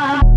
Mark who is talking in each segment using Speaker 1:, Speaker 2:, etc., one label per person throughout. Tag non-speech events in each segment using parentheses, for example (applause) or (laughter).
Speaker 1: Utility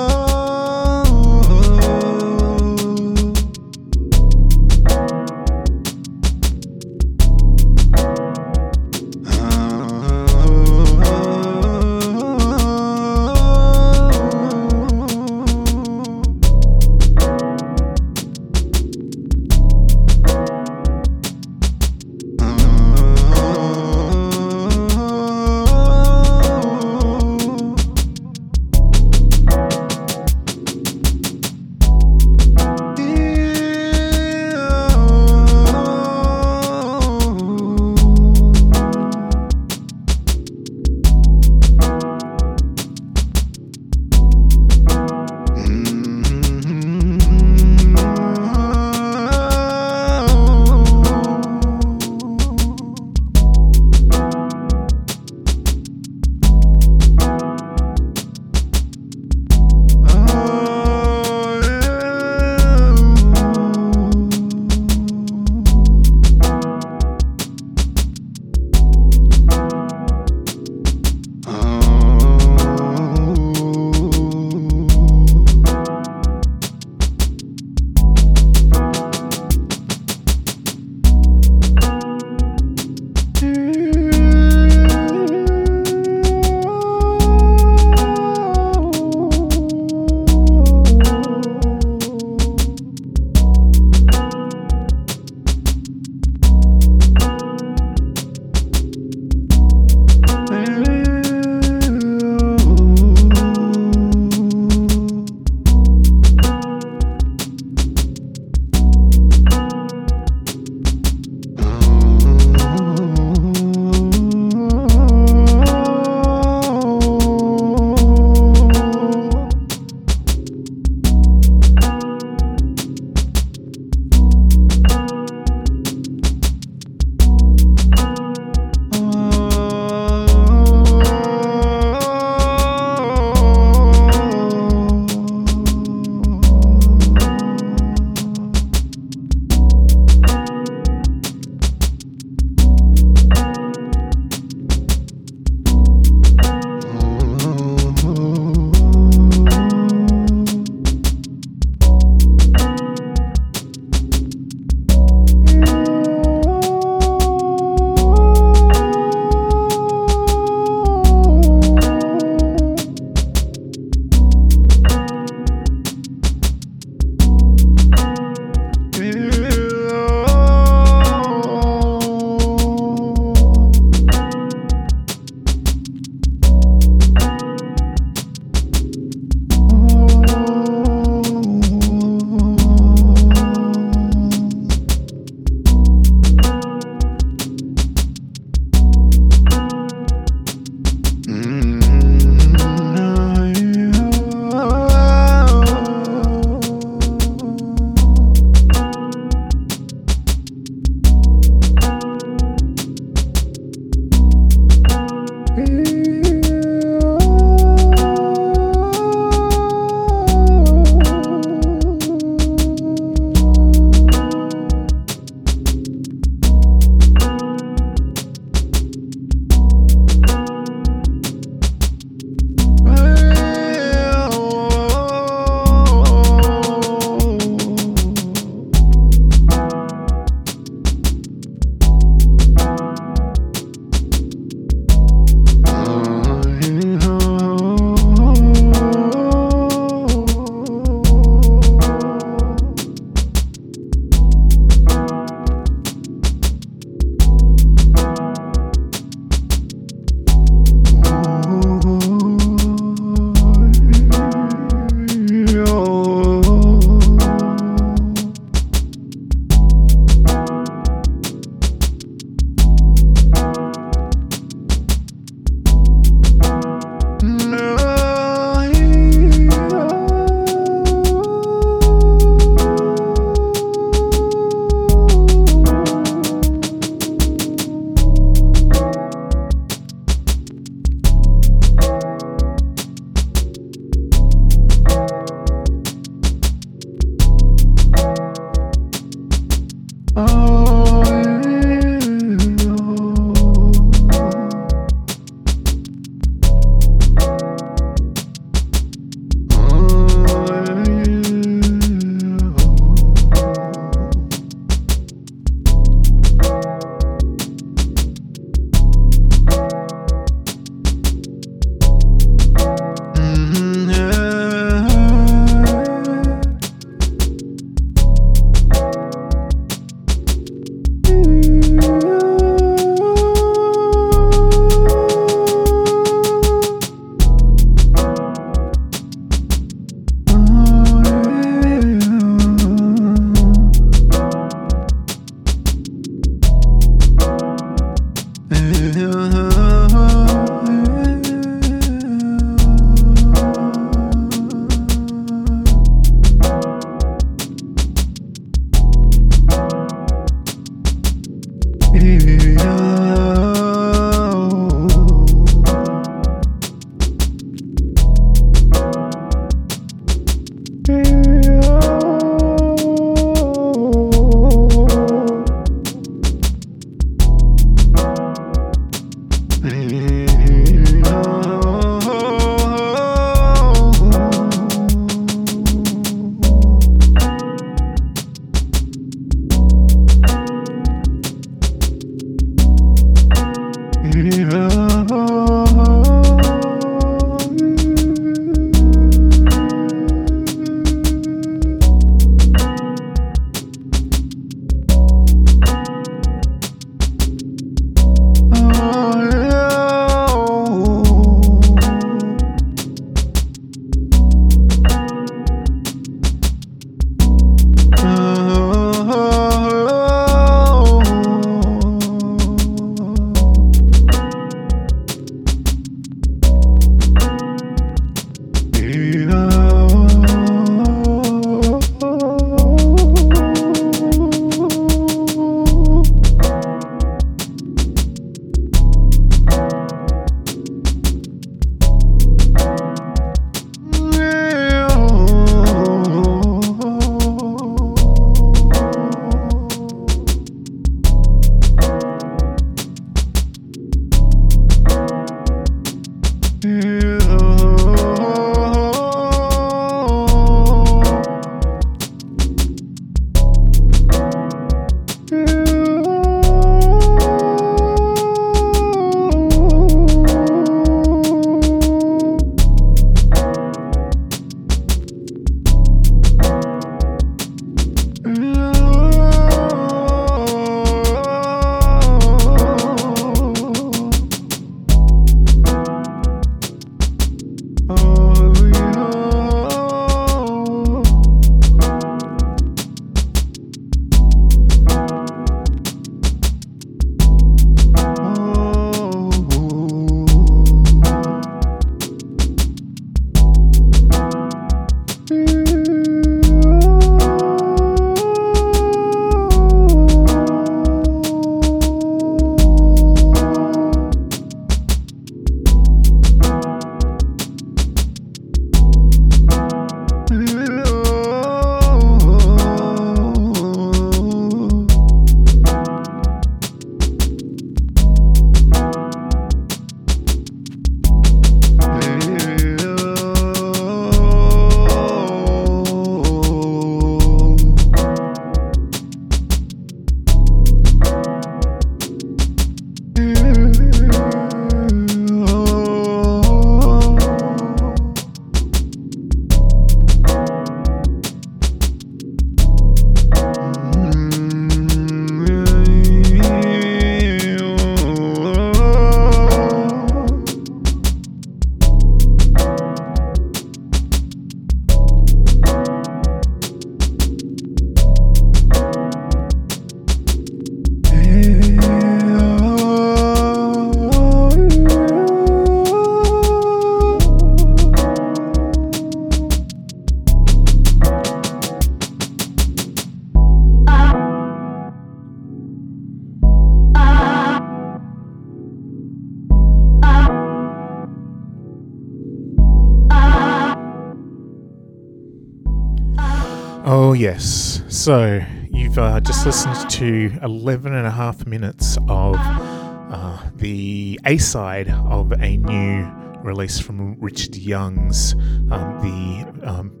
Speaker 2: yes. So, you've uh, just listened to 11 and a half minutes of uh, the A side of a new release from Richard Youngs, um, the um,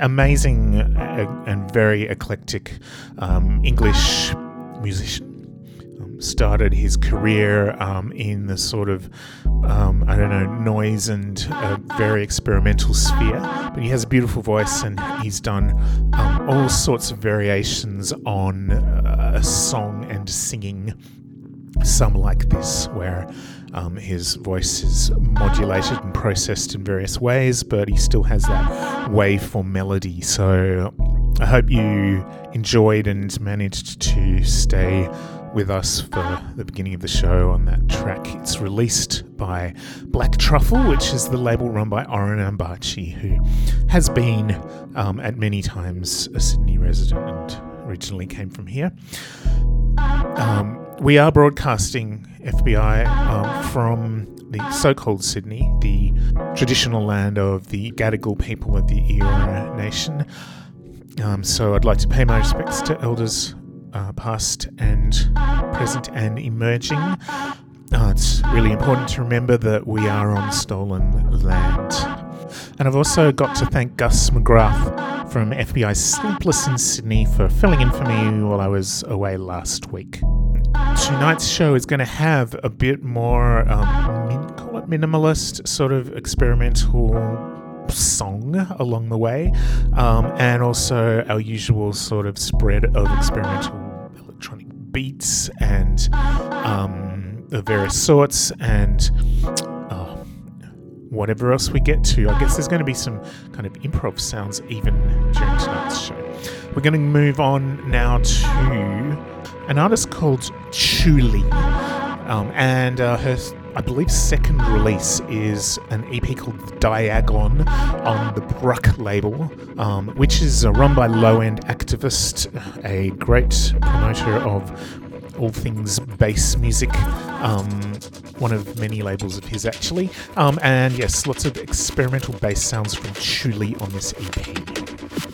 Speaker 2: amazing uh, and very eclectic um, English musician started his career um, in the sort of, um, I don't know, noise and uh, very experimental sphere. But he has a beautiful voice and he's done um, all sorts of variations on uh, a song and singing. Some like this, where um, his voice is modulated and processed in various ways, but he still has that waveform melody. So I hope you enjoyed and managed to stay with us for the beginning of the show on that track. It's released by Black Truffle, which is the label run by Oren Ambarchi, who has been um, at many times a Sydney resident and originally came from here. Um, we are broadcasting FBI um, from the so called Sydney, the traditional land of the Gadigal people of the Eora Nation. Um, so I'd like to pay my respects to elders uh, past and present and emerging. Uh, it's really important to remember that we are on stolen land. And I've also got to thank Gus McGrath from FBI Sleepless in Sydney for filling in for me while I was away last week. Tonight's show is going to have a bit more, um, call it minimalist, sort of experimental song along the way, um, and also our usual sort of spread of experimental electronic beats and um, of various sorts, and uh, whatever else we get to. I guess there's going to be some kind of improv sounds even during tonight's show. We're going to move on now to an artist called Chuli, um, and uh, her I believe second release is an EP called Diagon on the Bruk label, um, which is uh, run by Low End Activist, a great promoter of all things bass music. Um, one of many labels of his, actually. Um, and yes, lots of experimental bass sounds from Chuli on this EP.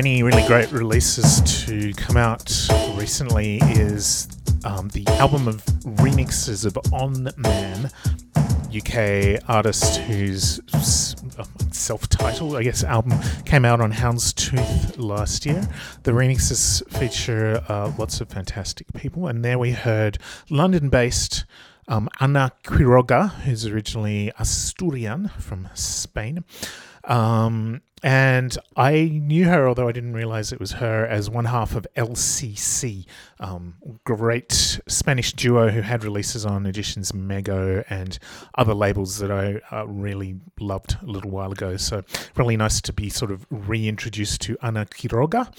Speaker 2: Many really great releases to come out recently is um, the album of remixes of On Man, UK artist whose self-titled, I guess, album came out on Houndstooth last year. The remixes feature uh, lots of fantastic people, and there we heard London-based um, Ana Quiroga, who's originally Asturian from Spain. Um, and I knew her, although I didn't realize it was her, as one half of LCC, um, great Spanish duo who had releases on Editions Mego and other labels that I uh, really loved a little while ago. So, really nice to be sort of reintroduced to Ana Quiroga.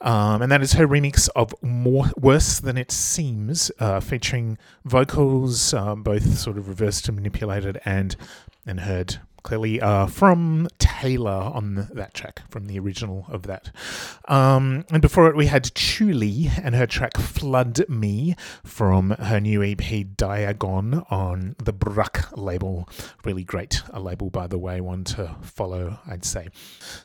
Speaker 2: Um, and that is her remix of More Worse Than It Seems, uh, featuring vocals, uh, both sort of reversed and manipulated and and heard clearly uh, from Taylor on that track, from the original of that. Um, and before it, we had Chuli and her track Flood Me from her new EP Diagon on the Bruk label. Really great a label, by the way, one to follow, I'd say.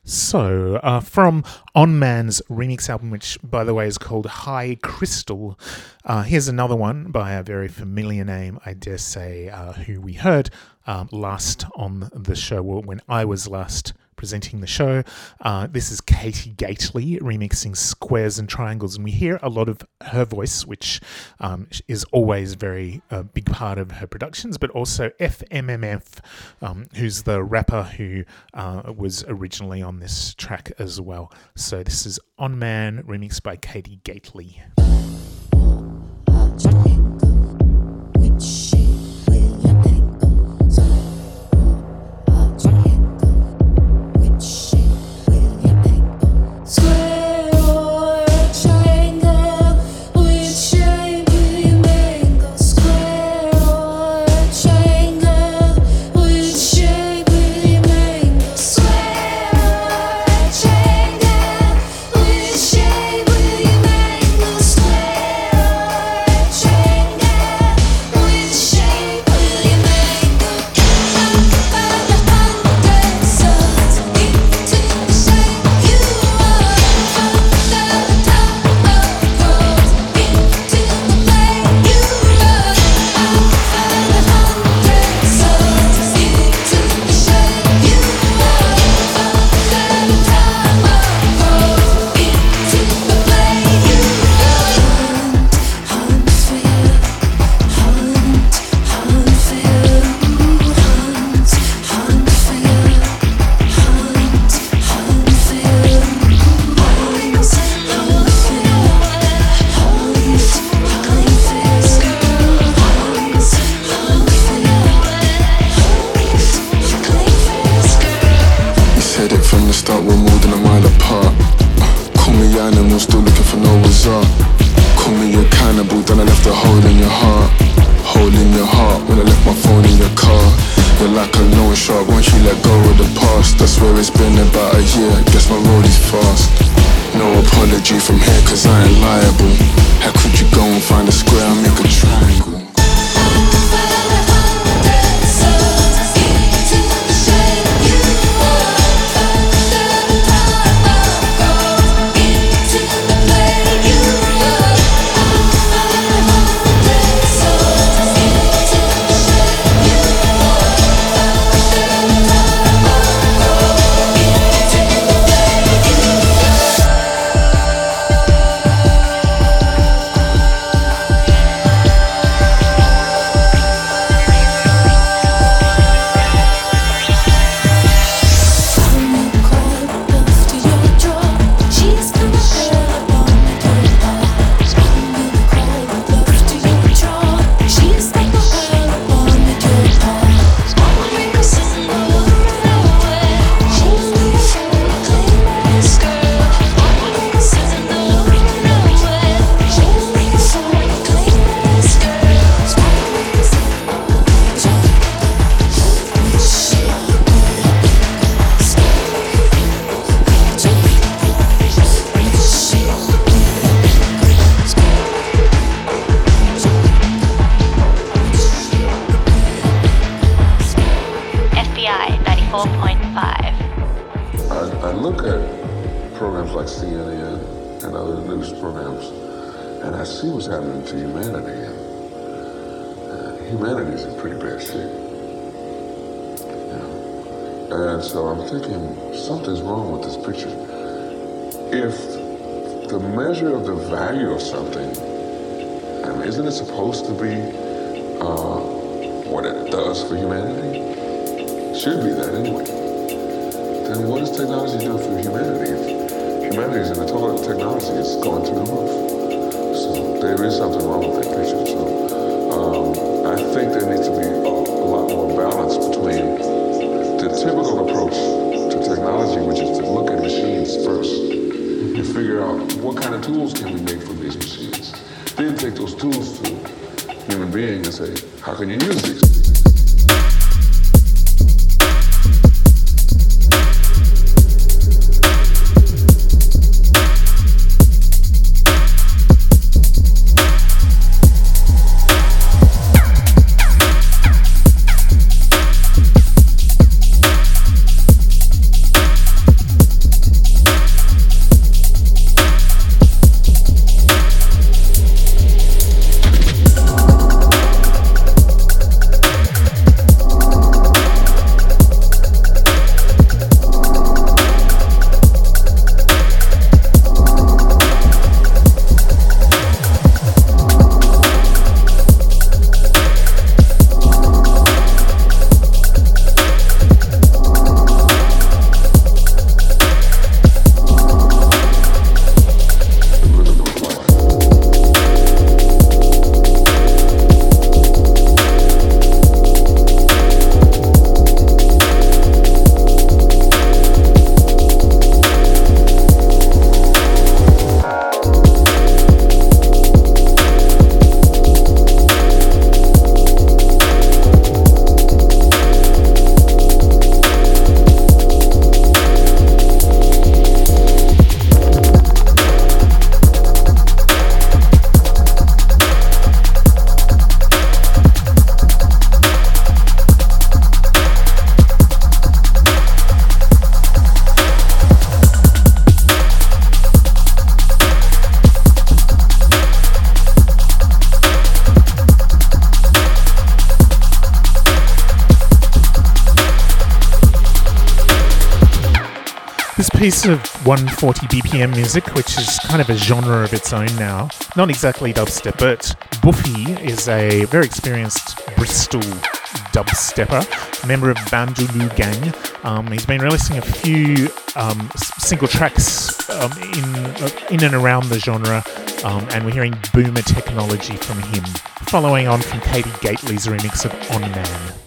Speaker 2: So, uh, from On Man's remix album, which, by the way, is called High Crystal, uh, here's another one by a very familiar name, I dare say, uh, who we heard um, last on the show, or when I was last presenting the show. Uh, this is Katie Gately remixing Squares and Triangles, and we hear a lot of her voice, which um, is always very a big part of her productions, but also FMMF, um, who's the rapper who uh, was originally on this track as well. So this is On Man remixed by Katie Gately. Piece of 140 BPM music, which is kind of a genre of its own now. Not exactly dubstep, but Buffy is a very experienced Bristol dubstepper, member of Bandulu Gang. Um, he's been releasing a few um, single tracks um, in uh, in and around the genre, um, and we're hearing boomer technology from him. Following on from Katie Gately's remix of On Man.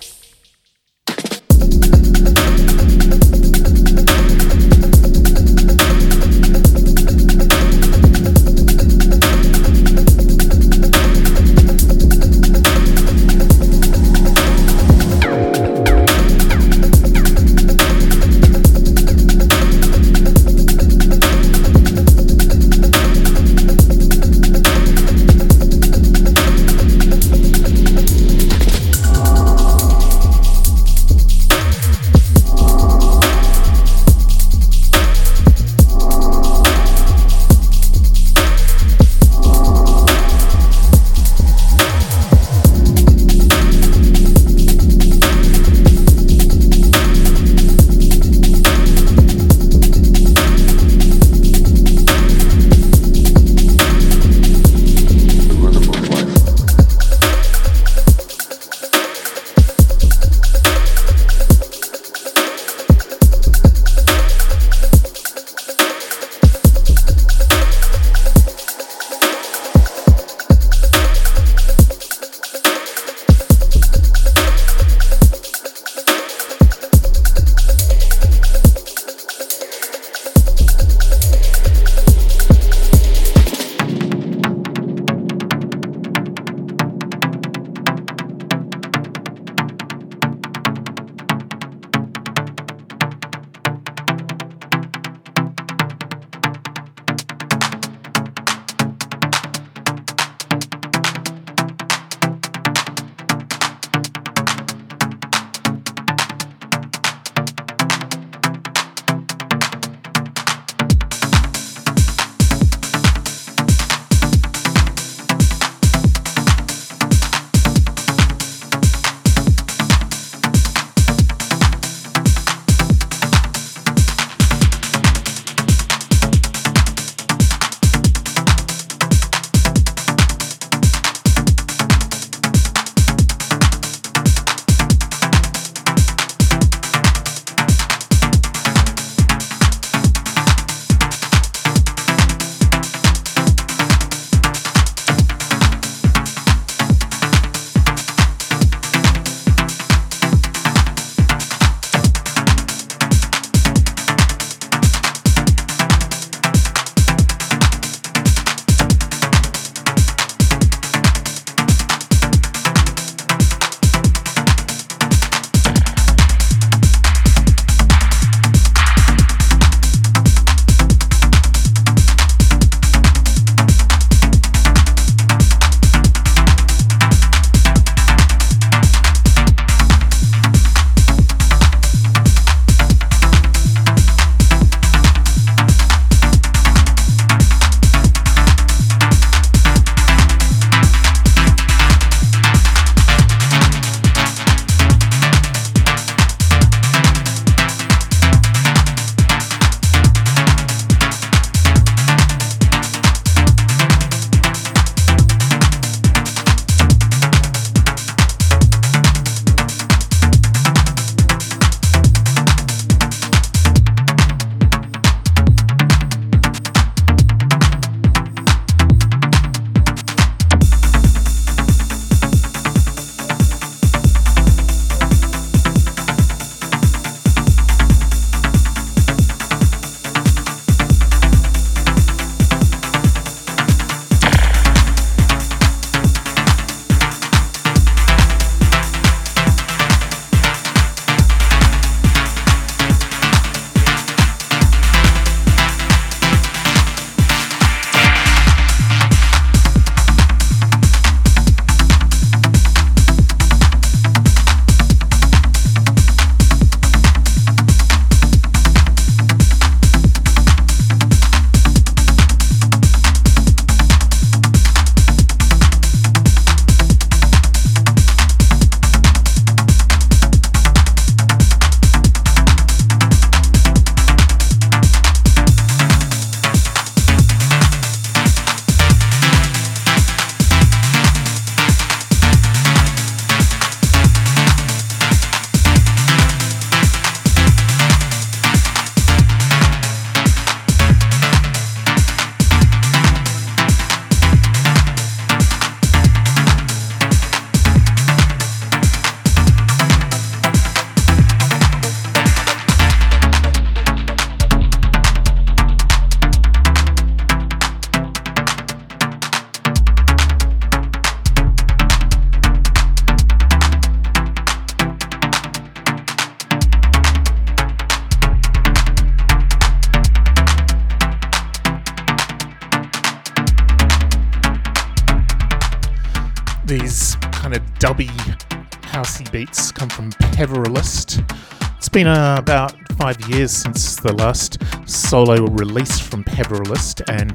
Speaker 2: Been uh, about five years since the last solo release from Peverelist, and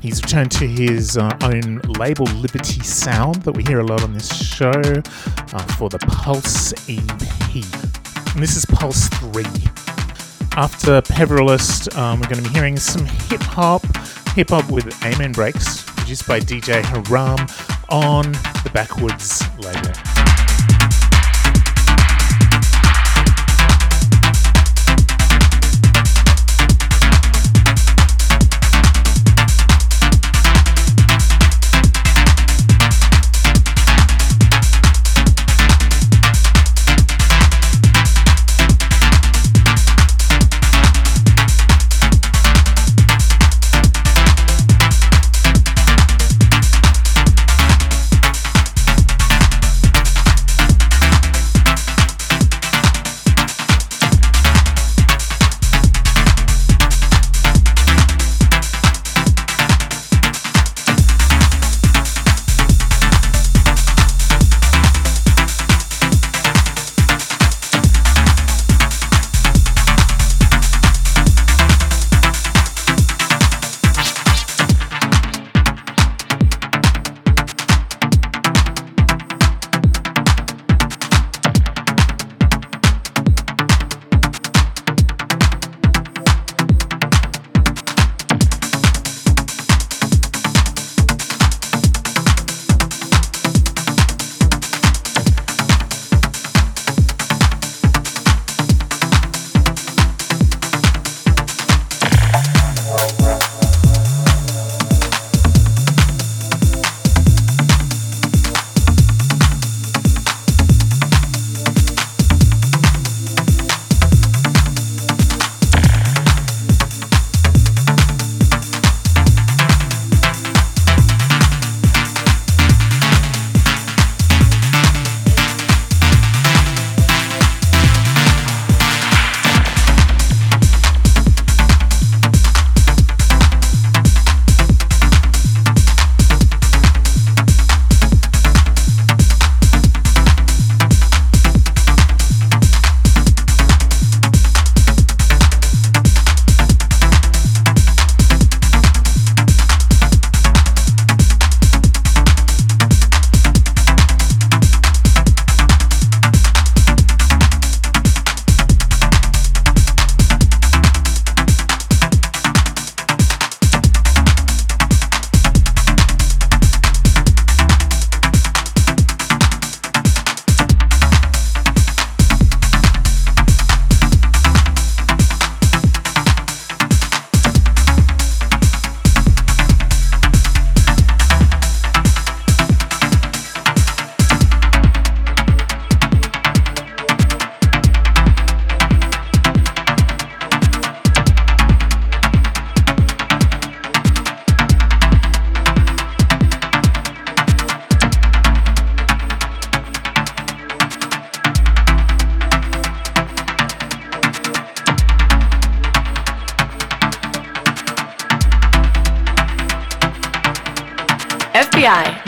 Speaker 2: he's returned to his uh, own label, Livity Sound, that we hear a lot on this show uh, for the Pulse EP. And this is Pulse 3. After Peverelist, um, we're going to be hearing some hip hop, hip hop with Amen Breaks, produced by DJ Haram on the
Speaker 3: Backwoodz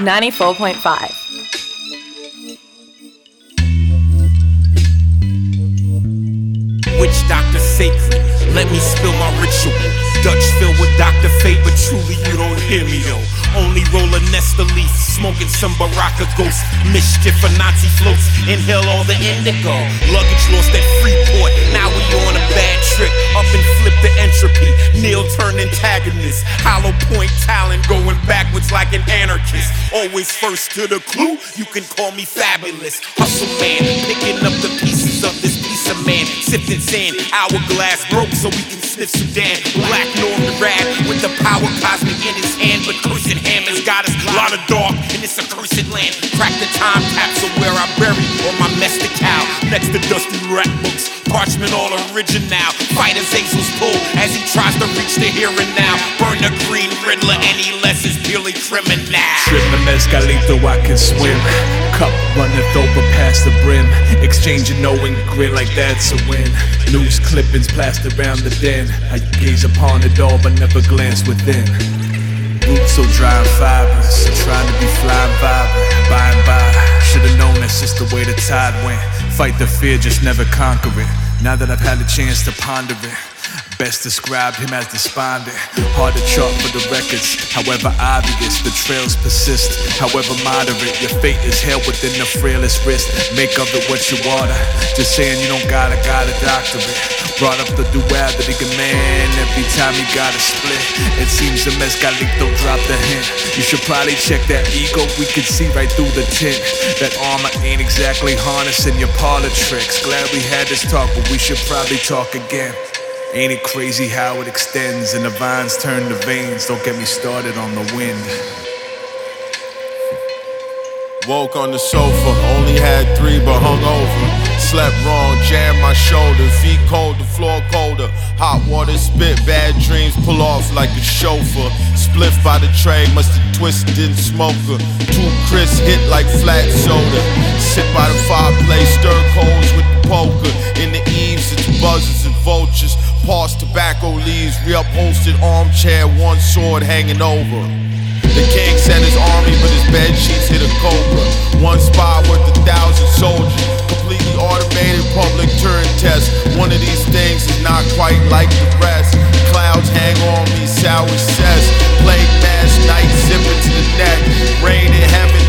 Speaker 3: 94.5.
Speaker 4: Witch doctor sacred, let me spill my ritual. Dutch filled with Dr. Fate, but truly you don't hear me though. Only roll a nest of leaf, smoking some Baraka ghost. Mischief for Nazi floats, inhale all the indigo. Luggage lost at Freeport, now we on a bad trip. Up and flip the entropy. Neil turned antagonist. Hollow point talent, going backwards like an anarchist. Always first to the clue, you can call me fabulous. Hustle man, picking up the pieces of this piece of man. Sifting sand, hourglass broke so we can sniff Sudan. Black Norman Rad with the power cosmic in his hand, but cursing hammers got us a lot of dark in this accursed land. Crack the time capsule where I bury all my cow next to dusty rap books. Parchment all original. Fight as Hazel's pull as he tries to reach the here and now. Burn the green Riddler, any less is purely criminal.
Speaker 5: Tripping Escalito, I can swim. Cup runneth over past the brim. Exchanging knowing grin like that's a win. Loose clippings plastered around the den. I gaze upon it all but never glance within. roots so dry and fibrous. Trying to be flying vibrant, by and by. Should've known that's just the way the tide went. Fight the fear, just never conquer it. Now that I've had a chance to ponder it. Best described him as despondent. Hard to chart for the records, however obvious. The trails persist, however moderate. Your fate is held within the frailest wrist. Make of it what you wanna. Just saying you don't gotta, gotta doctorate. Brought up the duality, man. Every time you gotta split, it seems the mess got leaked, don't drop the hint. You should probably check that ego. We can see right through the tint. That armor ain't exactly harnessing your parlor tricks. Glad we had this talk, but we should probably talk again. Ain't it crazy how it extends and the vines turn to veins? Don't get me started on the wind.
Speaker 6: Woke on the sofa, only had three but hung over. Slept wrong, jammed my shoulder, feet cold, floor colder. Hot water spit, bad dreams pull off like a chauffeur. Spliff by the tray, must have twisted and smoker. Two Chris hit like flat soda. Sit by the fireplace, stir coals with the poker. In the eaves, it's buzzers and vultures. Past tobacco leaves, reupholstered armchair, one sword hanging over. The king sent his army, but his bed sheets hit a cobra. One spy worth a thousand soldiers. Completely automated public Turing test. One of these things is not quite like the rest. Clouds hang on me, sour cess. Plague mass night, zipping to the neck. Rain in heaven,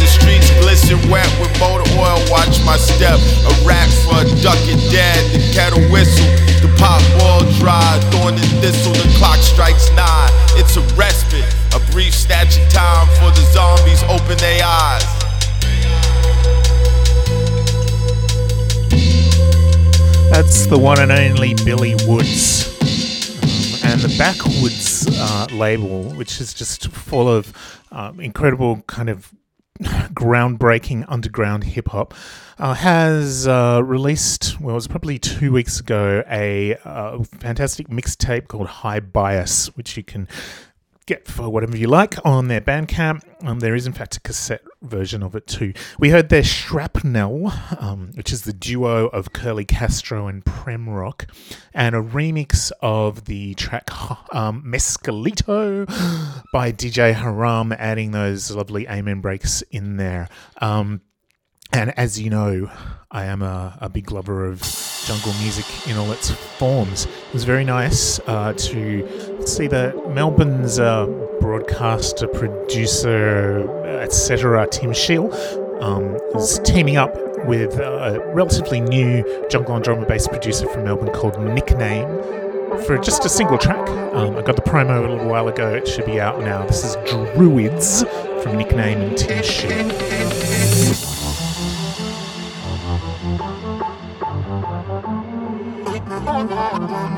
Speaker 6: streets wet with motor oil. Watch my step. A rap for a duck and dead. The kettle whistle. The pot boil dry. Thorn and thistle. The clock strikes nine. It's a respite. A brief snatch of time for the zombies open their eyes.
Speaker 2: That's the one and only Billy Woods. And the Backwoodz uh, label, which is just full of um, incredible kind of (laughs) groundbreaking underground hip hop, uh, has uh, released, well, it was probably two weeks ago, a uh, fantastic mixtape called High Bias, which you can get for whatever you like on their Bandcamp. Um, there is, in fact, a cassette version of it too. We heard their ShrapKnel, um, which is the duo of Curly Castro and Prem Rock, and a remix of the track um, Mescalito (gasps) by DJ Haram, adding those lovely amen breaks in there. Um, and as you know, I am a, a, big lover of jungle music in all its forms. It was very nice uh, to see that Melbourne's uh, broadcaster, producer, etc., Tim Shiel, um, is teaming up with uh, a relatively new jungle and drama based producer from Melbourne called Nickname for just a single track. Um, I got the promo a little while ago, it should be out now. This is Druids from Nickname and Tim Shiel. (laughs)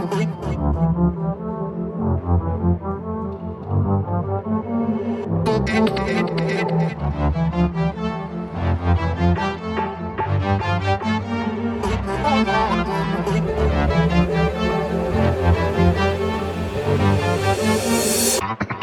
Speaker 7: Thank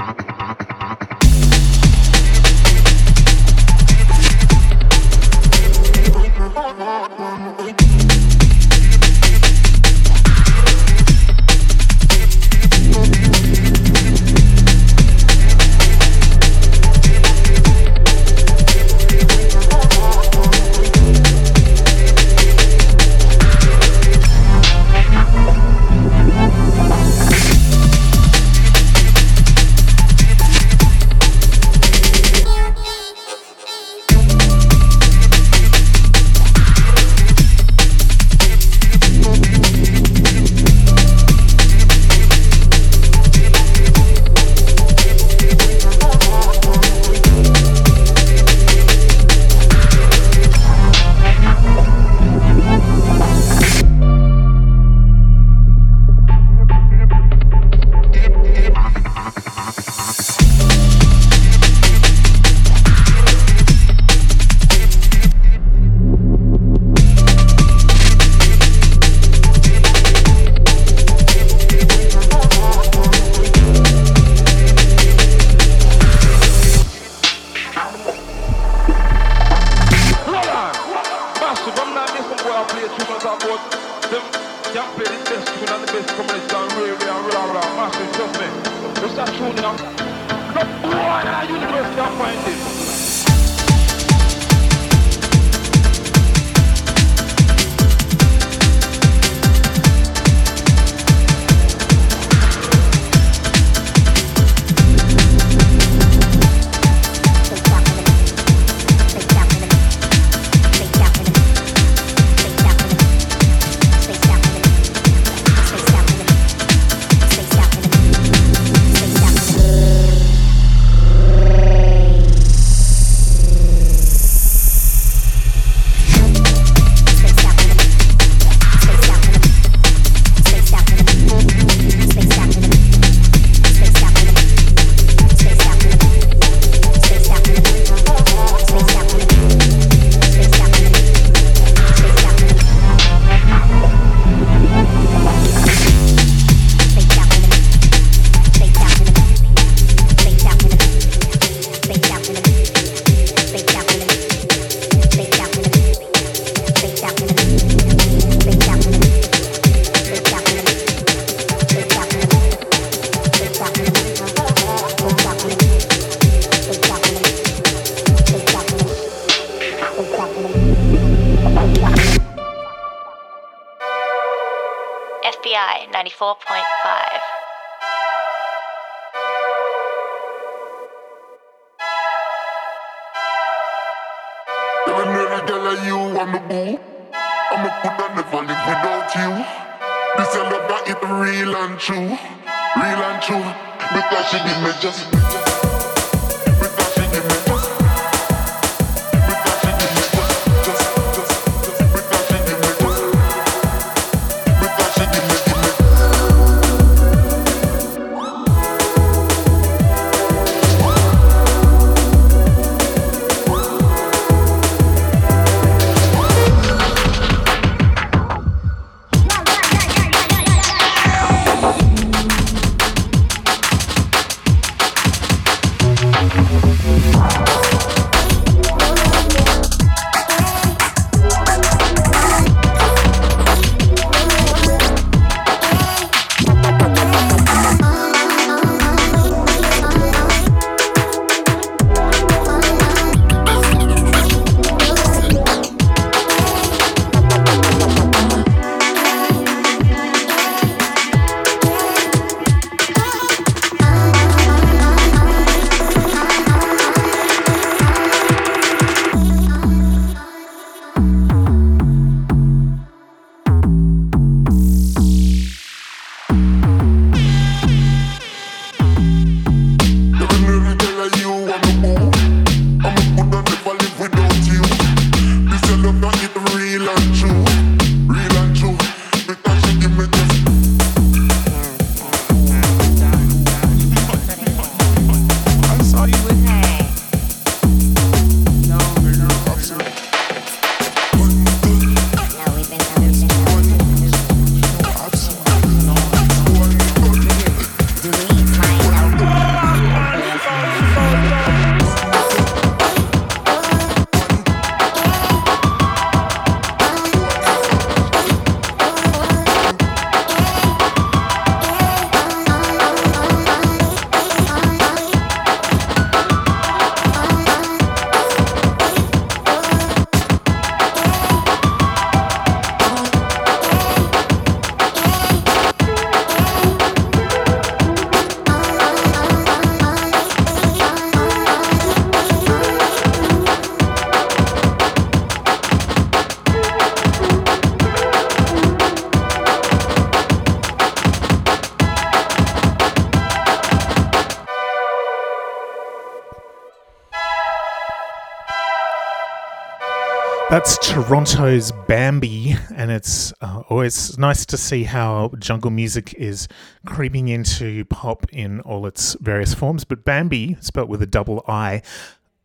Speaker 7: Toronto's Bambii, and it's uh, always nice to see how jungle music is creeping into pop in all its various forms. But Bambii, spelt with a double I,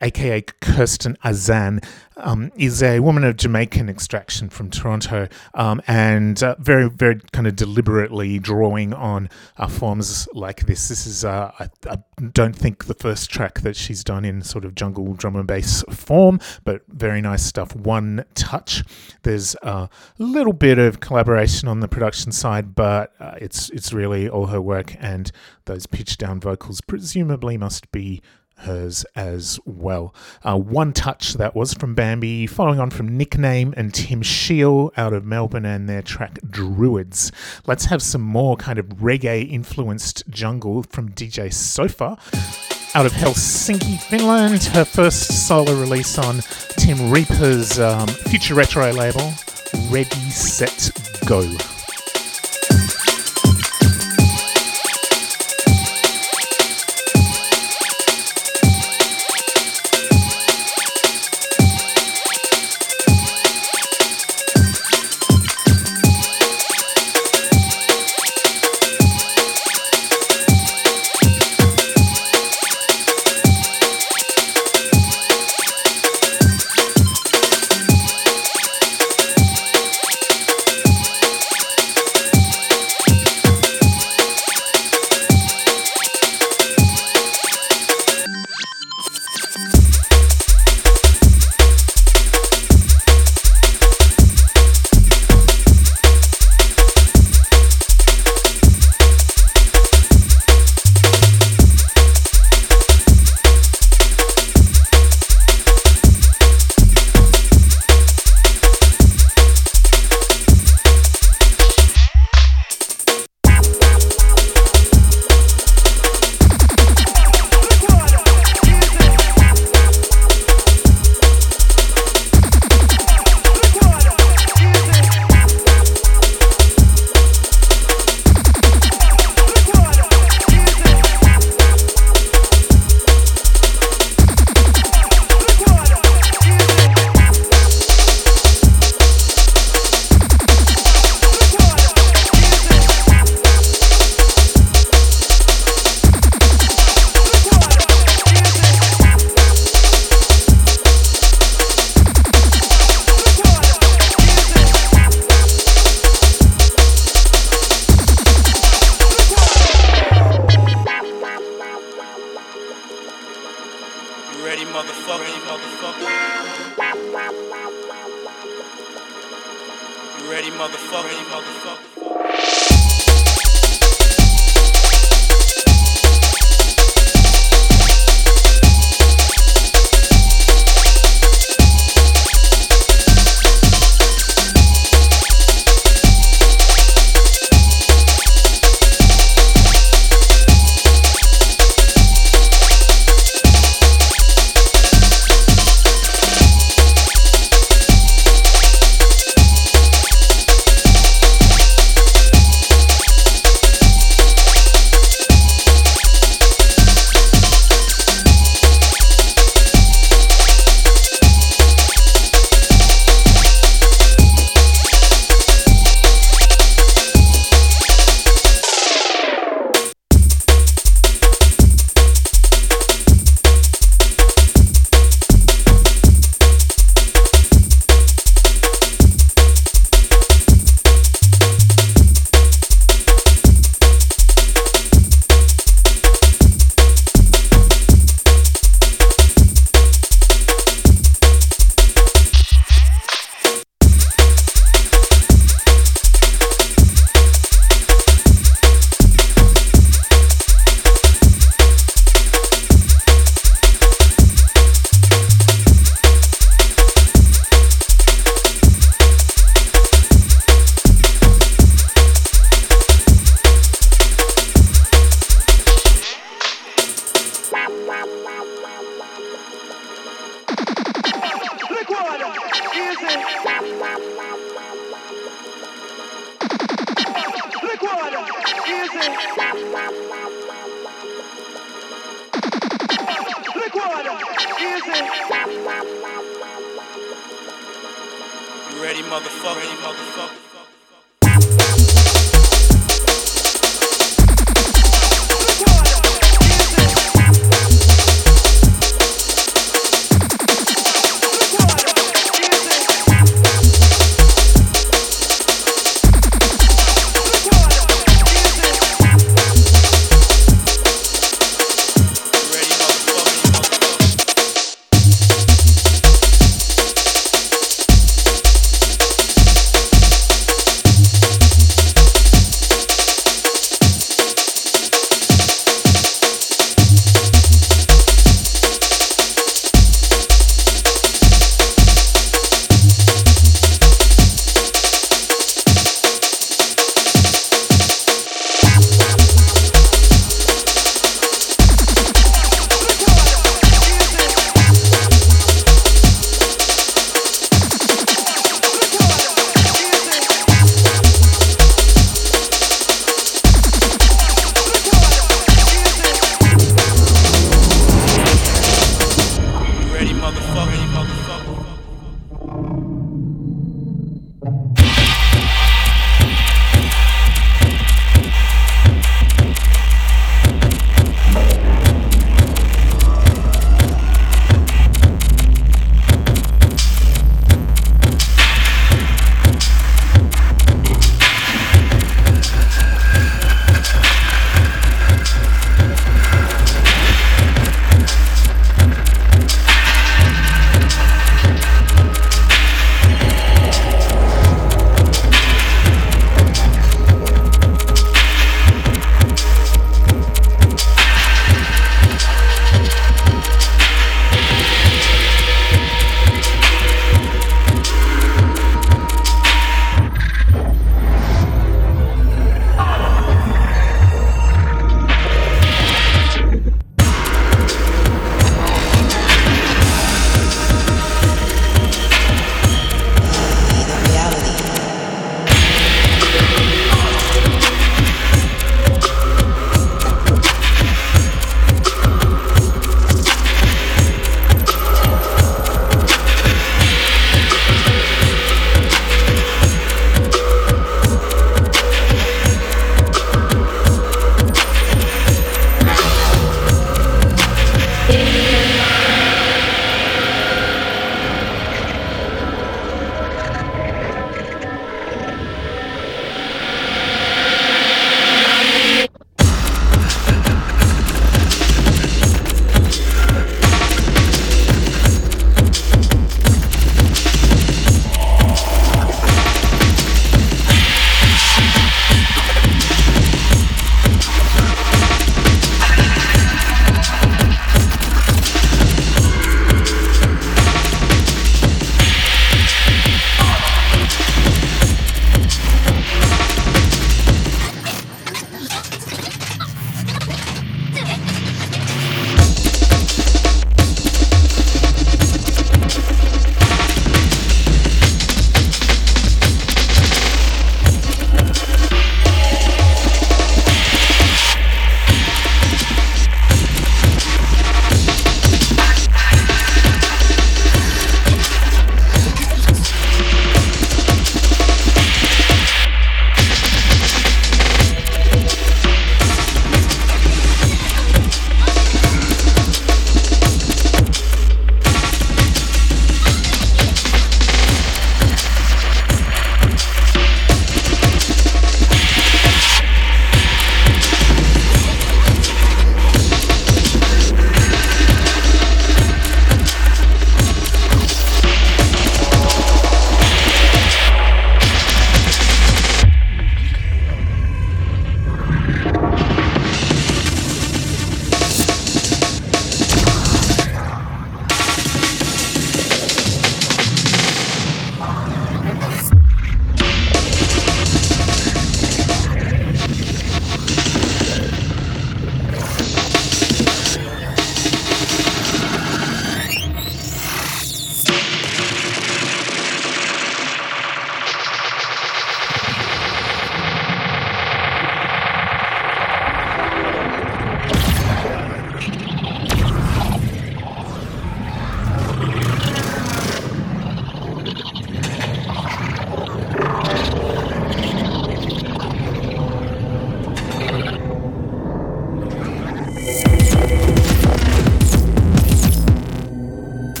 Speaker 2: aka Kirsten Azan, um, is a woman of Jamaican extraction from Toronto, um, and uh, very, very kind of deliberately drawing on uh, forms like this. This is, uh, I, I, don't think, the first track that she's done in sort of jungle drum and bass form, but very nice stuff. One touch. There's a little bit of collaboration on the production side, but uh, it's it's really all her work, and those pitch down vocals presumably must be hers as well. Uh, one touch that was from Bambii, following on from Nickname and Tim Shiel out of Melbourne and their track Druids. Let's have some more kind of reggae influenced jungle from DJ Sofa. Out of Helsinki, Finland, her first solo release on Tim Reaper's um, future retro label, Ready, Set, Go.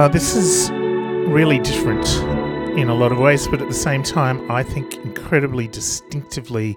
Speaker 2: Uh, this is really different in a lot of ways, but at the same time, I think incredibly distinctively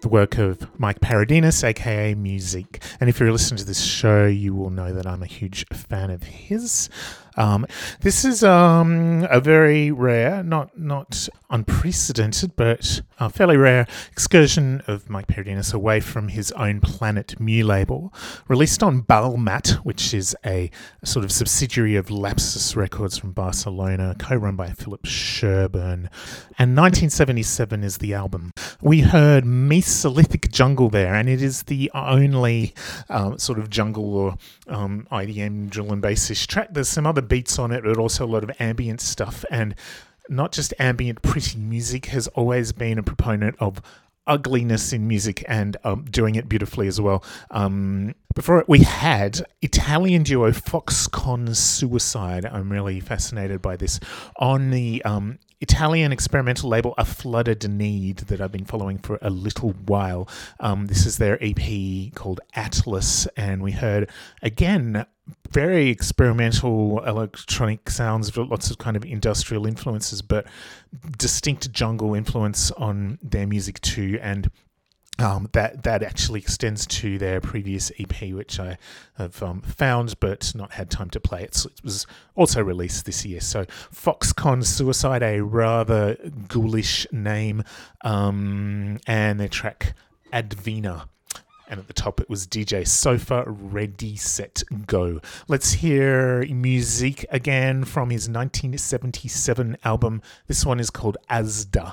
Speaker 2: the work of Mike Paradinas, aka µ-Ziq. And if you're listening to this show, you will know that I'm a huge fan of his. Um, this is um, a very rare, not not unprecedented, but a fairly rare excursion of Mike Paradinas away from his own Planet Mu label, released on Balmat, which is a sort of subsidiary of Lapsus Records from Barcelona, co-run by Philip Sherburne. And 1977 is the album. We heard Mesolithic Jungle there, and it is the only um, sort of jungle or um, IDM drill and bassish track. There's some other beats on it, but also a lot of ambient stuff. And not just ambient, pretty music has always been a proponent of ugliness in music and um, doing it beautifully as well. Um, before we had Italian duo Foxconn Suicide. I'm really fascinated by this on the um, Italian experimental label A Flooded Need that I've been following for a little while. Um, this is their EP called Atlas, and we heard again very experimental electronic sounds, lots of kind of industrial influences, but distinct jungle influence on their music too. And um, that that actually extends to their previous EP, which I have um, found but not had time to play. It's, it was also released this year. So Foxconn Suicide, a rather ghoulish name, um, and their track Advina. and at the top it was DJ Sofa Ready Set Go. Let's hear music again from his 1977 album. This one is called Asda.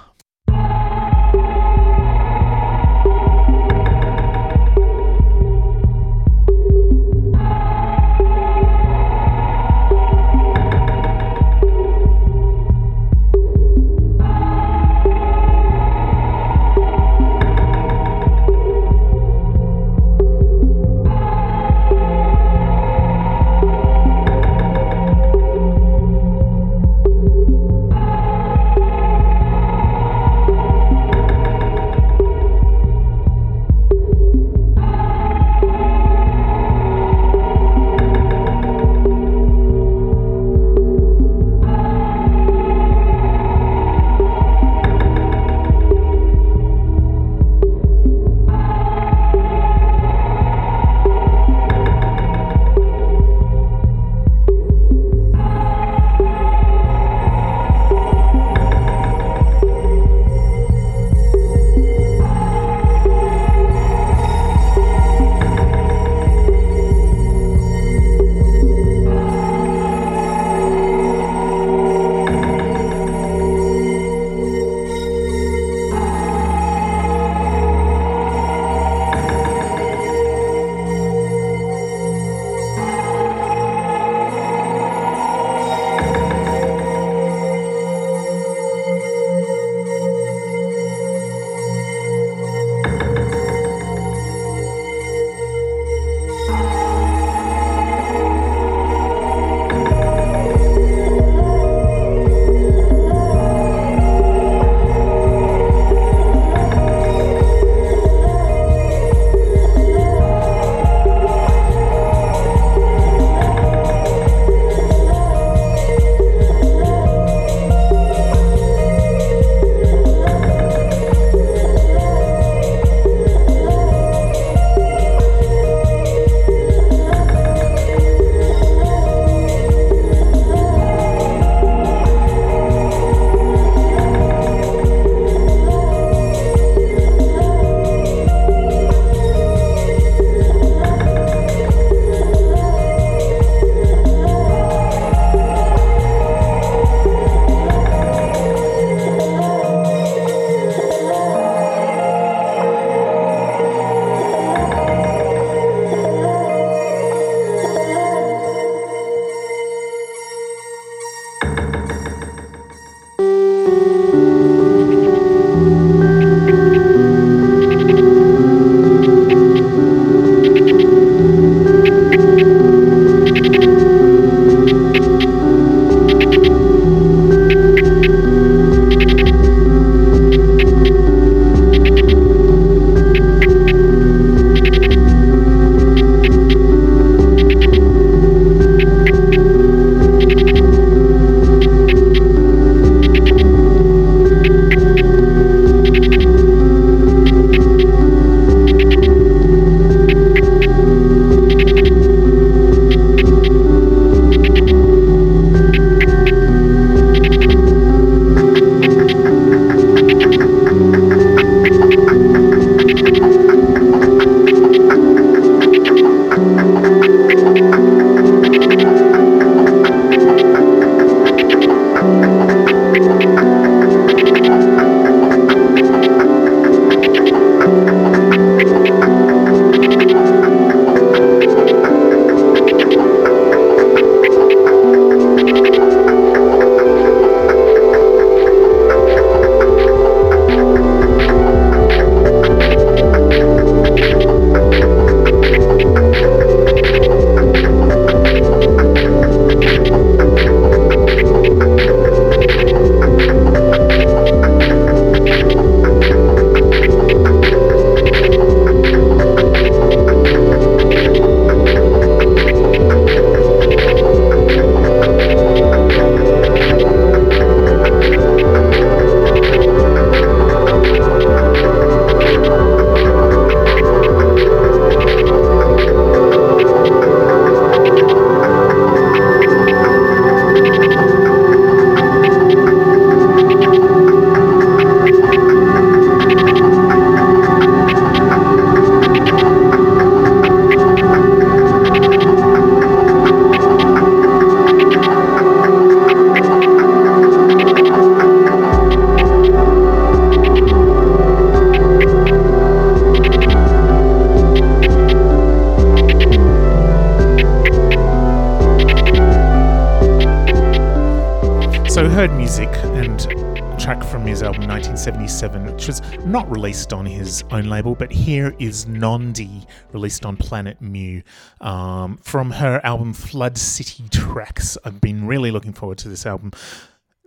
Speaker 2: Released on his own label, but here is Nondi, released on Planet Mu. Um, from her album Flood City Trax. I've been really looking forward to this album.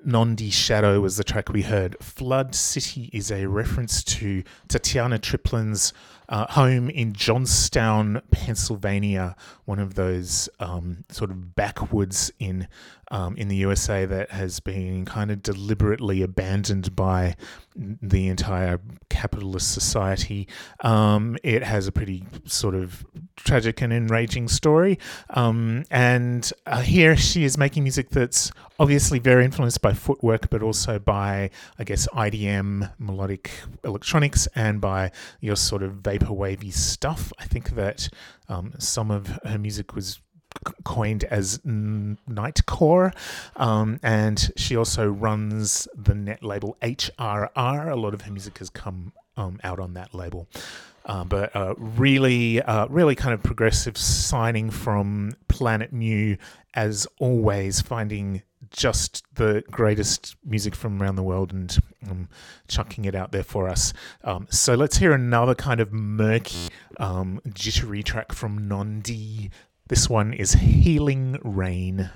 Speaker 2: Nondi Shadow was the track we heard. Flood City is a reference to Tatiana Triplin's uh, home in Johnstown, Pennsylvania, one of those um, sort of backwoods in um, in the USA that has been kind of deliberately abandoned by the entire capitalist society. Um, it has a pretty sort of tragic and enraging story. Um, and uh, here she is making music that's obviously very influenced by footwork, but also by, I guess, IDM, melodic electronics, and by your sort of vapor wavy stuff. I think that um, some of her music was coined as Nightcore. Um, and she also runs the net label HRR. A lot of her music has come on that label. Uh, but uh, really, uh, really kind of progressive signing from Planet Mu, as always, finding just the greatest music from around the world and um, chucking it out there for us. Um, so let's hear another kind of murky, um, jittery track from Nondi this one is Healing Rain.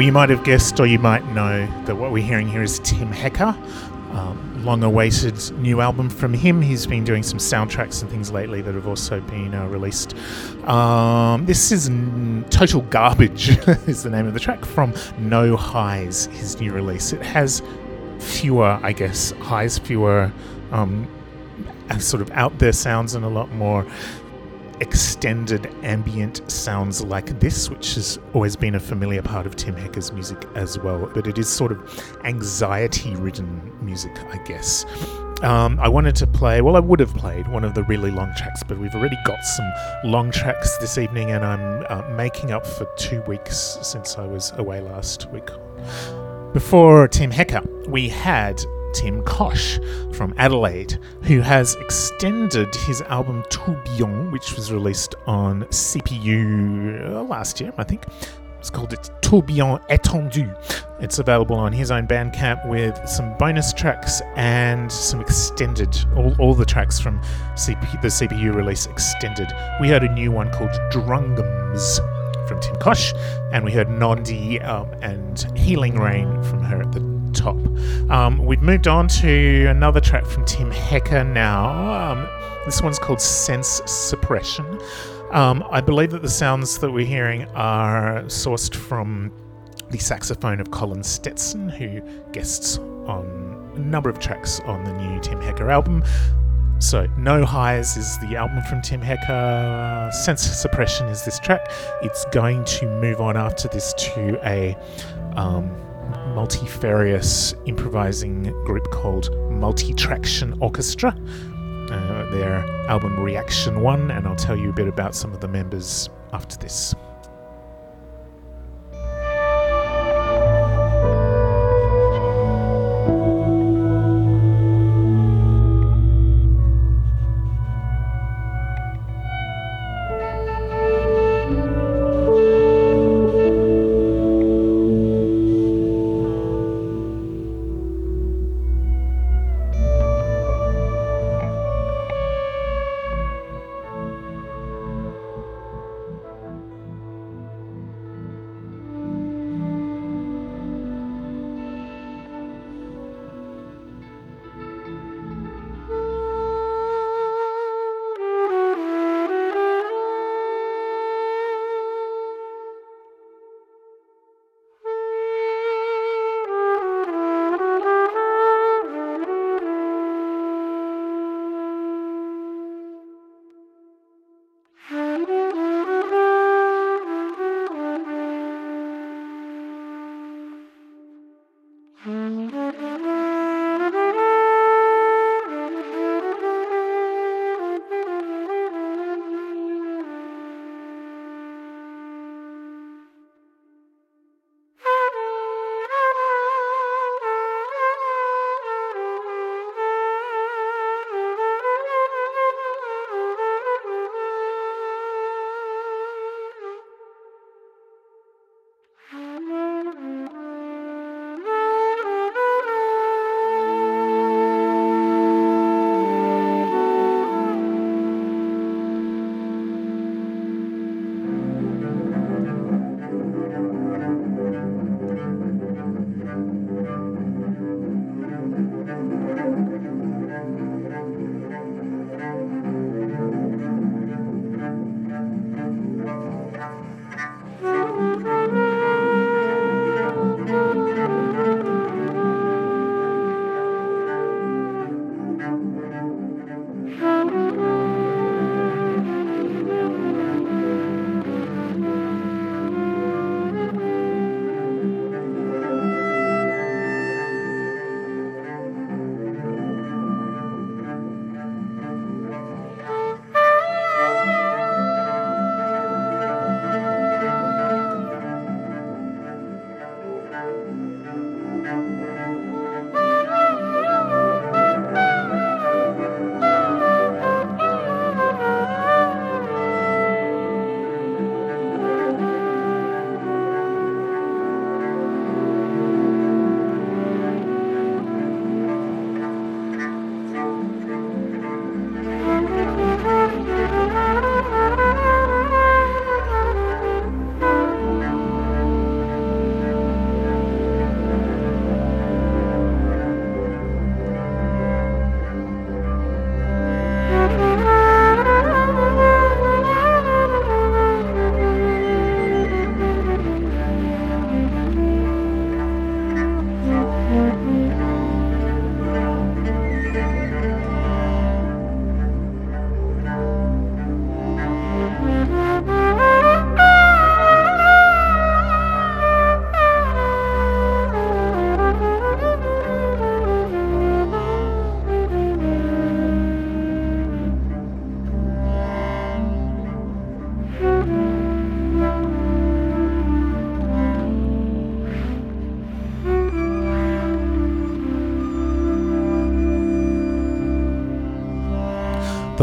Speaker 2: Well, you might have guessed or you might know that what we're hearing here is Tim Hecker. Um, long awaited new album from him. He's been doing some soundtracks and things lately that have also been uh, released. Um, this is n- Total Garbage, (laughs) is the name of the track from No Highs, his new release. It has fewer, I guess, highs, fewer um, sort of out there sounds, and a lot more extended ambient sounds like this, which has always been a familiar part of Tim Hecker's music as well. But it is sort of anxiety ridden music, I guess. Um, I wanted to play, well, I would have played one of the really long tracks, but we've already got some long tracks this evening, and I'm uh, making up for two weeks since I was away last week. Before Tim Hecker, we had Tim Kosh from Adelaide, who has extended his album Tourbillon, which was released on CPU uh, last year, I think. It's called it Tourbillon Étendu. It's available on his own Bandcamp with some bonus tracks and some extended, all, all the tracks from CP, the CPU release extended. We heard a new one called Drungums from Tim Kosh, and we heard Nondi um, and Healing Rain from her at the top. Um, we've moved on to another track from Tim Hecker now. Um, this one's called Sense Suppression. Um, I believe that the sounds that we're hearing are sourced from the saxophone of Colin Stetson, who guests on a number of tracks on the new Tim Hecker album. So, No Highs is the album from Tim Hecker. Sense Suppression is this track. It's going to move on after this to a um, multifarious improvising group called Multitraction Orchestra. Uh, their album Reaction 1, and I'll tell you a bit about some of the members after this.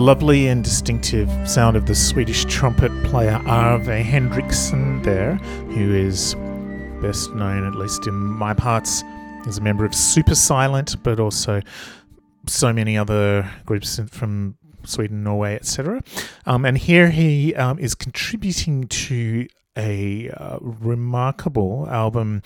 Speaker 2: Lovely and distinctive sound of the Swedish trumpet player Arve Henriksen there, who is best known, at least in my parts, as a member of Supersilent, but also so many other groups from Sweden, Norway, etc. Um, and here he um, is contributing to a uh, remarkable album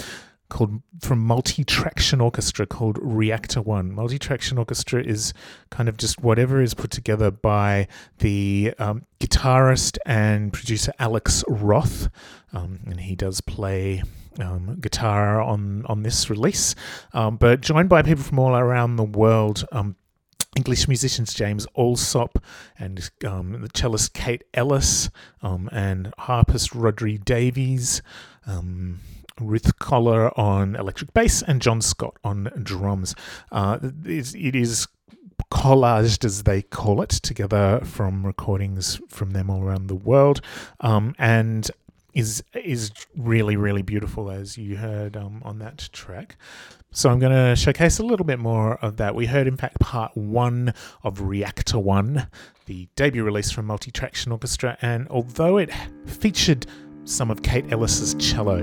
Speaker 2: called from Multi Traction Orchestra called Reactor One. Multi Traction Orchestra is kind of just whatever is put together by the um, guitarist and producer Alex Roth, um, and he does play. Um, guitar on on this release, um, but joined by people from all around the world. Um, English musicians James Allsop and um, the cellist Kate Ellis um, and harpist Rhodri Davies, um, Ruth Goller on electric bass, and John Scott on drums. Uh, it is collaged, as they call it, together from recordings from them all around the world. Um, and is is really really beautiful as you heard um, on that track. So I'm going to showcase a little bit more of that. We heard, in fact, part one of Reactor One, the debut release from Multi Traction Orchestra, and although it featured some of Kate Ellis's cello,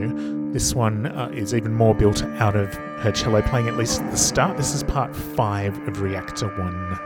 Speaker 2: this one uh, is even more built out of her cello playing at least at the start. This is part five of Reactor One.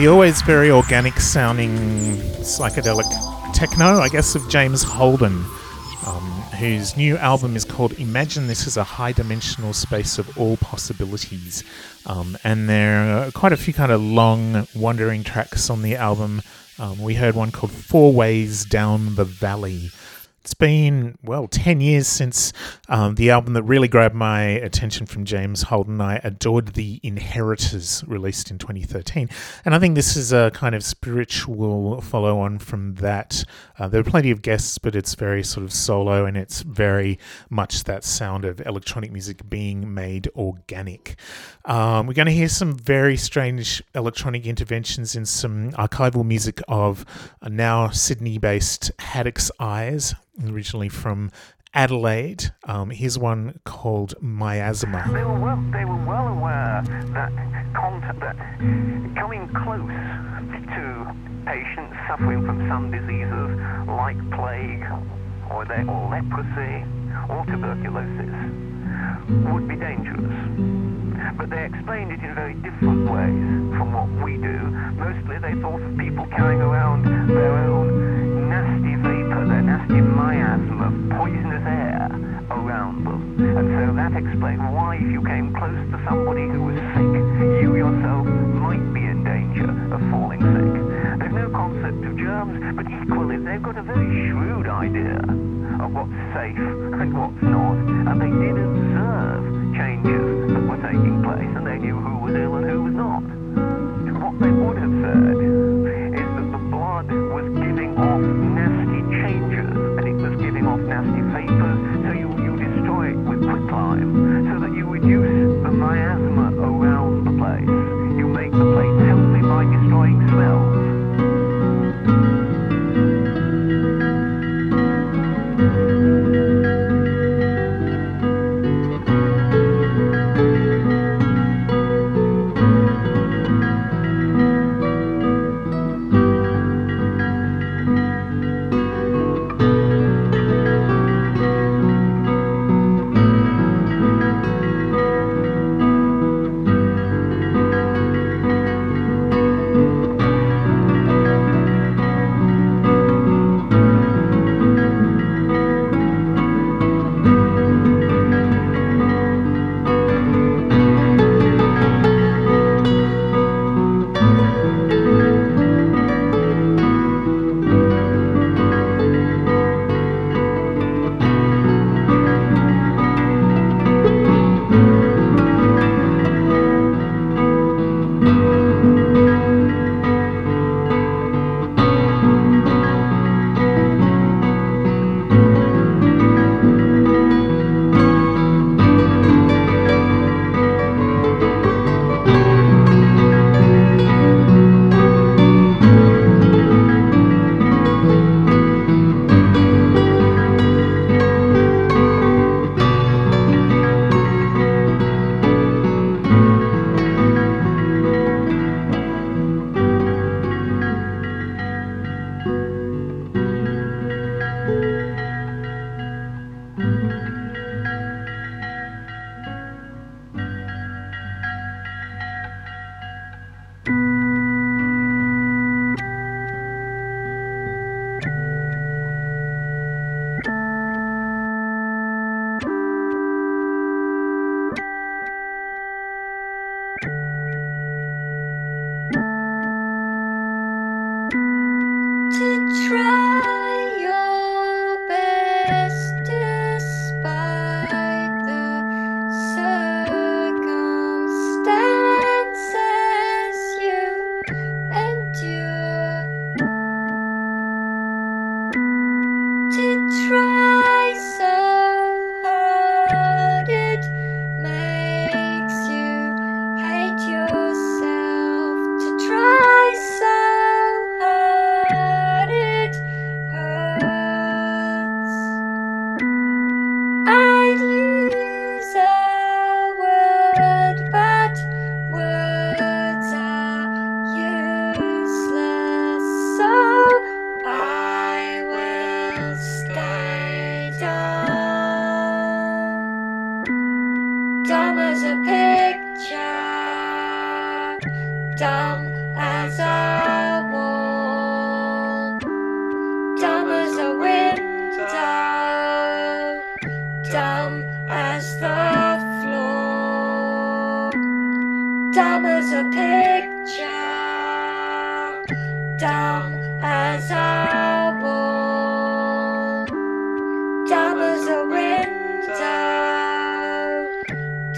Speaker 2: The always very organic sounding psychedelic techno, I guess, of James Holden, um, whose new album is called Imagine This is a High Dimensional Space of All Possibilities. Um, and there are quite a few kind of long, wandering tracks on the album. Um, we heard one called Four Ways Down the Valley. It's been, well, 10 years since um, the album that really grabbed my attention from James Holden. I adored The Inheritors, released in 2013. And I think this is a kind of spiritual follow on from that. Uh, there are plenty of guests, but it's very sort of solo and it's very much that sound of electronic music being made organic. Um, we're going to hear some very strange electronic interventions in some archival music of now Sydney based Haddock's Eyes originally from Adelaide. Um, here's one called Miasma.
Speaker 8: They were well, they were well aware that, that coming close to patients suffering from some diseases like plague or, or leprosy or tuberculosis would be dangerous. But they explained it in very different ways from what we do. Mostly they thought of people carrying around their own nasty nasty miasma, poisonous air around them. And so that explained why if you came close to somebody who was sick, you yourself might be in danger of falling sick. They've no concept of germs, but equally they've got a very shrewd idea of what's safe and what's not. And they did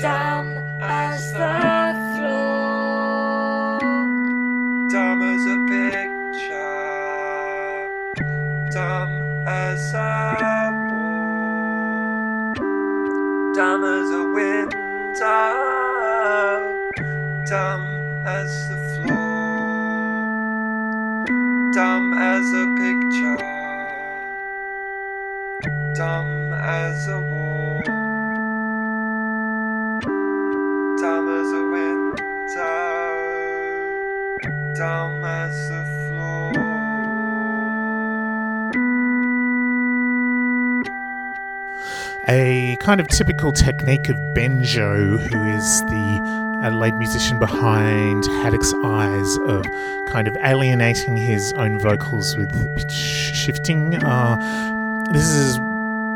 Speaker 9: dumb as the
Speaker 2: kind of typical technique of Benjo, who is the Adelaide musician behind Haddock's Eyes, of kind of alienating his own vocals with pitch shifting. Uh, this is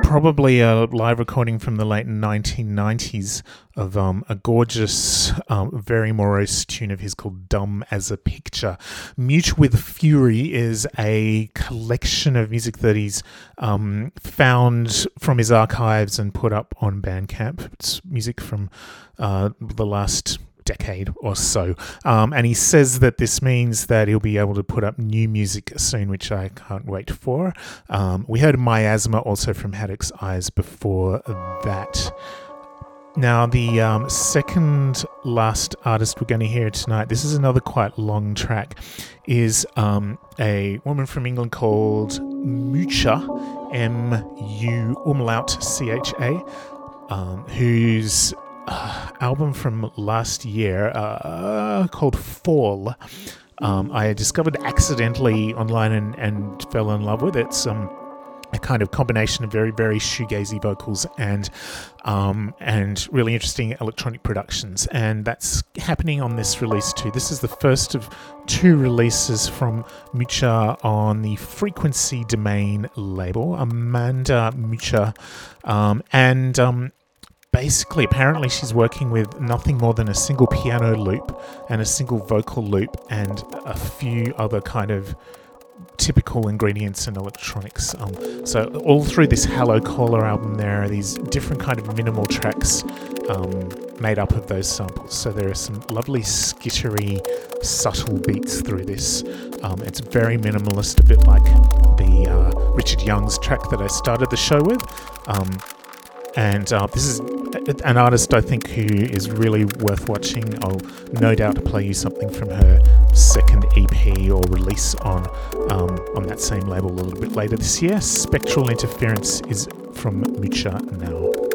Speaker 2: probably a live recording from the late 1990s of um, a gorgeous, um, very morose tune of his called Dumb as a Picture. Mute with Fury is a collection of music that he's um, found from his archives and put up on Bandcamp. It's music from uh, the last decade or so. Um, and he says that this means that he'll be able to put up new music soon, which I can't wait for. Um, we heard Miasma also from Haddock's Eyes before that. Now, the um, second last artist we're going to hear tonight, this is another quite long track, is um, a woman from England called Mucha, M U umlaut C H A, um, whose uh, album from last year uh, called Fall. Um, I discovered accidentally online and, and fell in love with it. It's um, a kind of combination of very, very shoegazy vocals and um, and really interesting electronic productions. And that's happening on this release too. This is the first of two releases from Mucha on the Frequency Domain label, Amanda Mucha. Um, and um, basically, apparently, she's working with nothing more than a single piano loop and a single vocal loop and a few other kind of typical ingredients in electronics. Um, so all through this Hello Caller album, there are these different kind of minimal tracks um, made up of those samples. So there are some lovely skittery, subtle beats through this. Um, it's very minimalist, a bit like the uh, Richard Youngs track that I started the show with. And uh, this is an artist I think who is really worth watching. I'll no doubt play you something from her second EP or release on um, on that same label a little bit later this year. Spectral Interference is from Mucha now.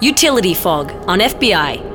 Speaker 10: Utility Fog on FBI.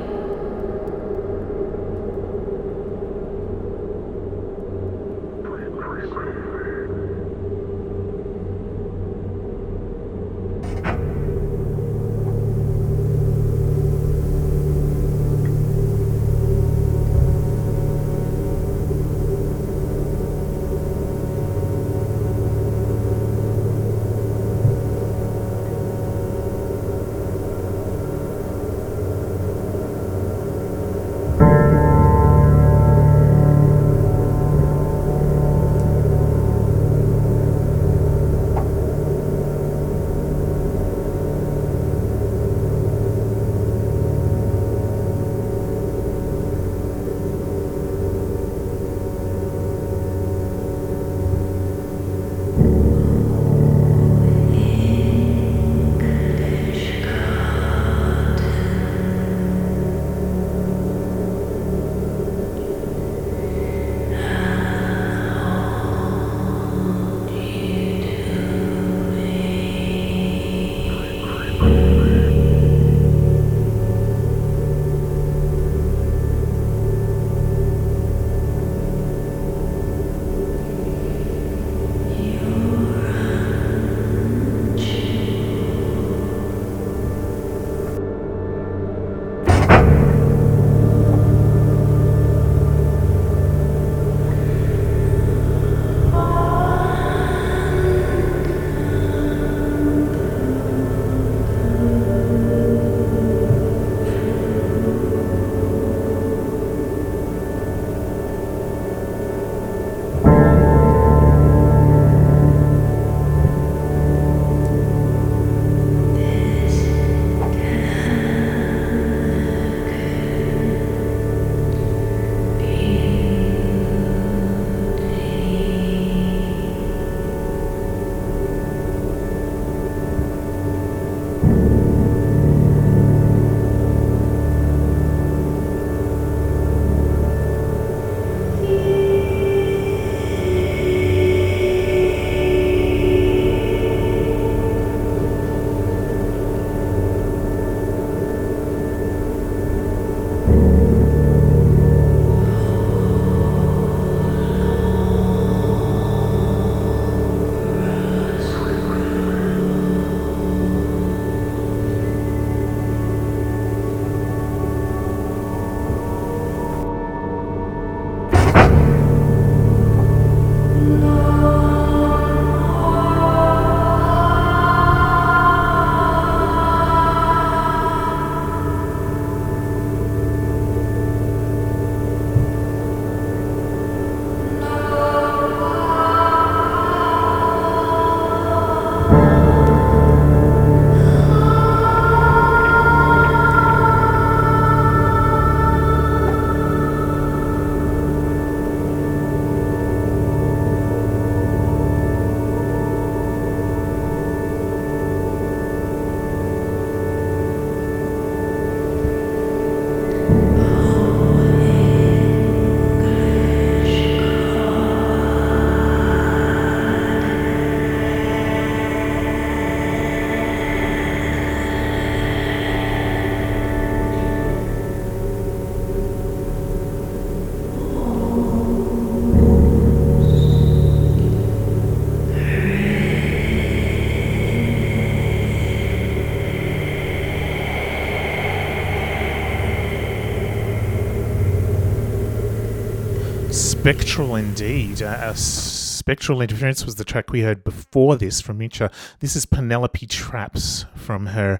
Speaker 2: Spectral indeed. Uh, uh, Spectral Interference was the track we heard before this from Mucha. This is Penelope Trappes from her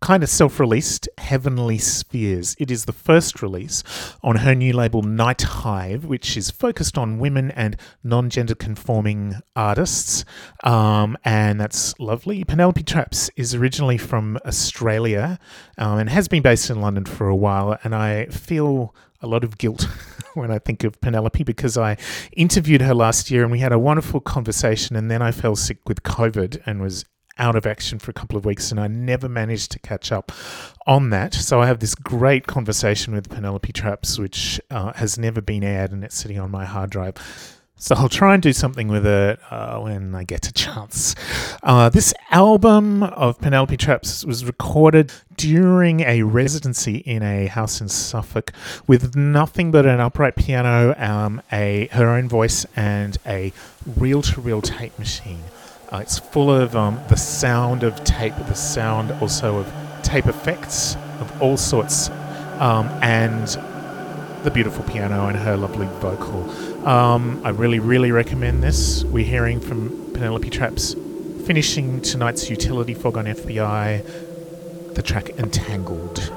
Speaker 2: kind of self released Heavenly Spheres. It is the first release on her new label Night Hive, which is focused on women and non gender conforming artists. Um, and that's lovely. Penelope Trappes is originally from Australia um, and has been based in London for a while. And I feel a lot of guilt (laughs) when I think of Penelope because I interviewed her last year and we had a wonderful conversation. And then I fell sick with COVID and was out of action for a couple of weeks and I never managed to catch up on that. So I have this great conversation with Penelope Trappes, which uh, has never been aired and it's sitting on my hard drive. So I'll try and do something with it uh, when I get a chance. Uh, this album of Penelope Trappes was recorded during a residency in a house in Suffolk with nothing but an upright piano, um, a her own voice, and a reel-to-reel tape machine. Uh, it's full of um, the sound of tape, the sound also of tape effects of all sorts, um, and the beautiful piano and her lovely vocal. Um, I really, really recommend this. We're hearing from Penelope Trappes, finishing tonight's Utility Fog on FBI, the track Entangled.